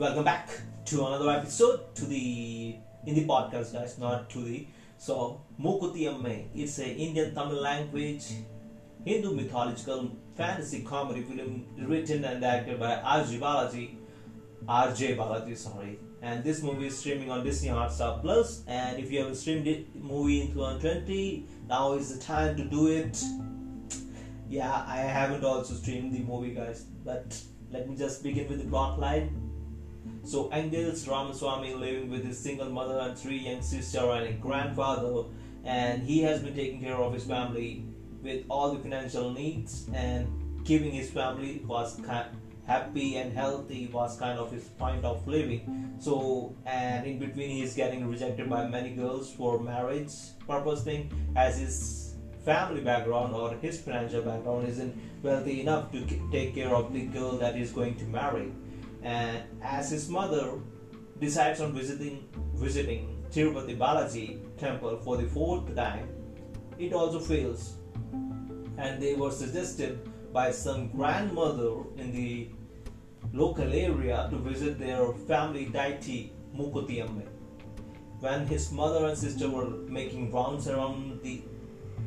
welcome back to another episode to the in the podcast, guys. Not to the so Mookuthi Amman. It's a Indian Tamil language Hindu mythological fantasy comedy film written and acted by R.J. Balaji. R.J. Balaji, sorry. And this movie is streaming on Disney Hotstar Plus. And if you haven't streamed it movie in 2020, now is the time to do it. Yeah, I haven't also streamed the movie, guys. But let me just begin with the plot line. So Engels Ramaswamy living with his single mother and three young sister and a grandfather, and he has been taking care of his family with all the financial needs and keeping his family was happy and healthy was kind of his point of living. So and in between he is getting rejected by many girls for marriage purpose thing as his family background or his financial background isn't wealthy enough to take care of the girl that he's going to marry and as his mother decides on visiting visiting Tirupati Balaji temple for the fourth time, it also fails. And they were suggested by some grandmother in the local area to visit their family deity Mookuthi Amman. When his mother and sister were making rounds around the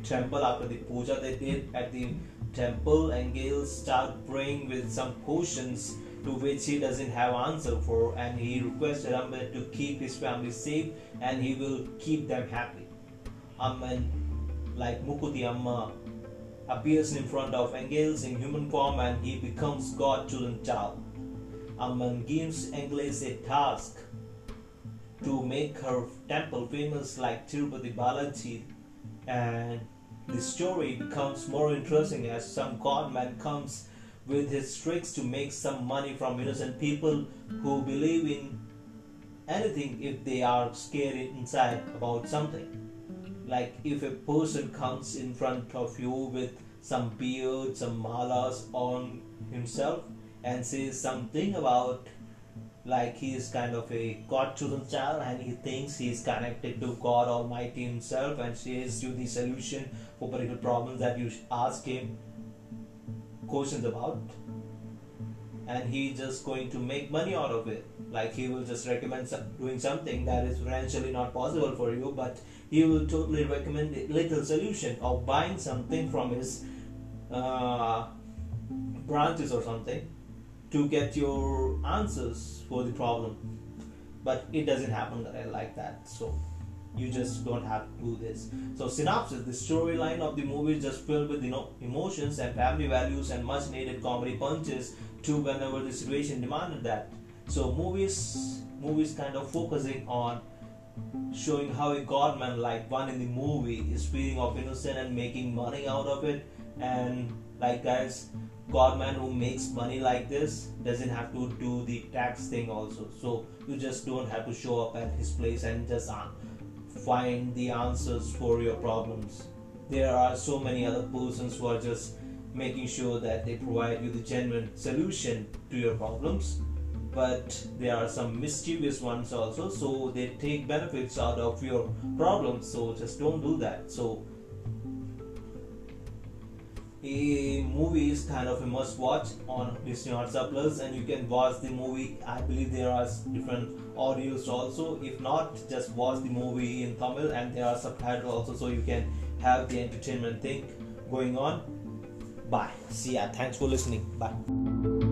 temple after the puja they did at the temple, Engels start praying with some questions to which he doesn't have answer for and he requests Amman to keep his family safe and he will keep them happy. Amman, like Mookuthi Amma, appears in front of Engels in human form and he becomes God children child. Amman gives Engels a task to make her temple famous like Tirupati Balaji and the story becomes more interesting as some godman comes with his tricks to make some money from innocent people who believe in anything if they are scared inside about something. Like if a person comes in front of you with some beard, some malas on himself and says something about like he is kind of a God children child and he thinks he is connected to God Almighty himself and says you the solution for particular problems that you ask him questions about. And he's just going to make money out of it. Like he will just recommend some, doing something that is financially not possible for you but he will totally recommend a little solution of buying something from his uh, branches or something to get your answers for the problem. But it doesn't happen like that so you just don't have to do this. So synopsis the storyline of the movie is just filled with you know emotions and family values and much needed comedy punches to whenever the situation demanded that. So movies movies kind of focusing on showing how a godman like one in the movie is feeding off innocent and making money out of it. And like guys godman who makes money like this doesn't have to do the tax thing also. So you just don't have to show up at his place and just find the answers for your problems. There are so many other persons who are just making sure that they provide you the genuine solution to your problems. But there are some mischievous ones also, so they take benefits out of your problems. So just don't do that. So a movie is kind of a must watch on Disney Hotstar Plus, and you can watch the movie. I believe there are different audios also. If not, just watch the movie in Tamil, and there are subtitles also, so you can have the entertainment thing going on. Bye. See ya. Thanks for listening. Bye.